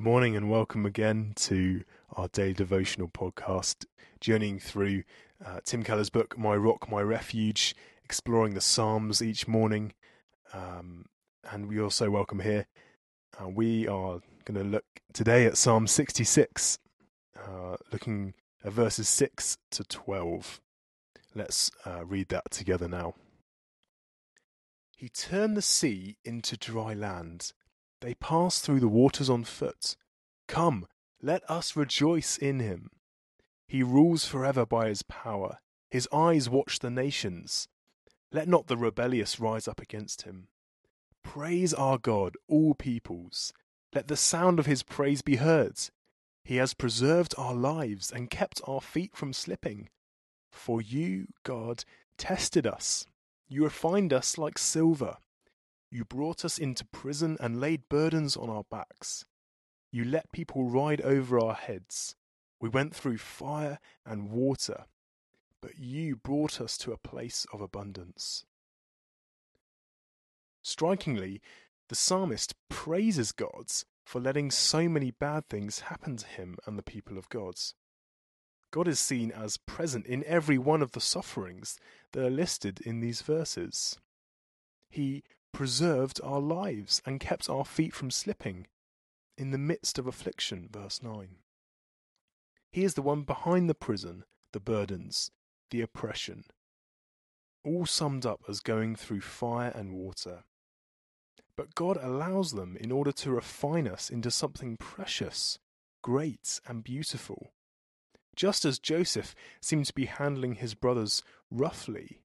Good morning and welcome again to our daily devotional podcast, journeying through uh, Tim Keller's book, My Rock, My Refuge, exploring the Psalms each morning. Um, and we also welcome here, uh, we are going to look today at Psalm 66, uh, looking at verses 6 to 12. Let's uh, read that together now. He turned the sea into dry land they pass through the waters on foot. Come, let us rejoice in him. He rules forever by his power. His eyes watch the nations. Let not the rebellious rise up against him. Praise our God, all peoples. Let the sound of his praise be heard. He has preserved our lives and kept our feet from slipping. For you, God, tested us. You refined us like silver. You brought us into prison and laid burdens on our backs. You let people ride over our heads. We went through fire and water, but you brought us to a place of abundance. Strikingly, the psalmist praises God for letting so many bad things happen to him and the people of God. God is seen as present in every one of the sufferings that are listed in these verses. He preserved our lives and kept our feet from slipping in the midst of affliction. Verse 9. He is the one behind the prison, the burdens, the oppression, all summed up as going through fire and water. But God allows them in order to refine us into something precious, great, and beautiful. Just as Joseph seemed to be handling his brothers roughly,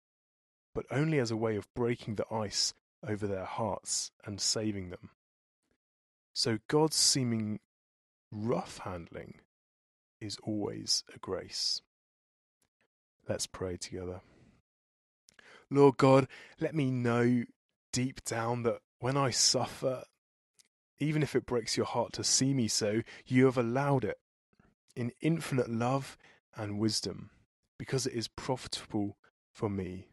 but only as a way of breaking the ice over their hearts and saving them. So God's seeming rough handling is always a grace. Let's pray together. Lord God, let me know deep down that when I suffer, even if it breaks your heart to see me so, you have allowed it in infinite love and wisdom because it is profitable for me.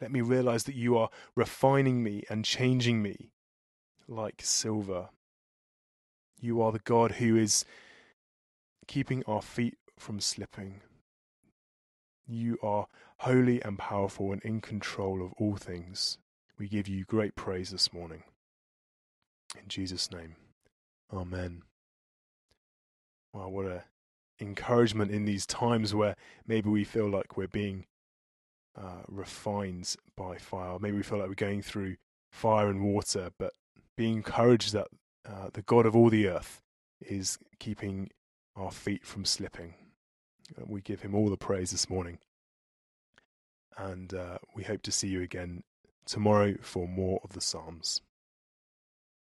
Let me realize that you are refining me and changing me like silver. You are the God who is keeping our feet from slipping. You are holy and powerful and in control of all things. We give you great praise this morning. In Jesus' name, Amen. Wow, what a encouragement in these times where maybe we feel like we're being uh, by fire. Maybe we feel like we're going through fire and water, but be encouraged that uh, the God of all the earth is keeping our feet from slipping. Uh, we give him all the praise this morning. And uh, we hope to see you again tomorrow for more of the Psalms.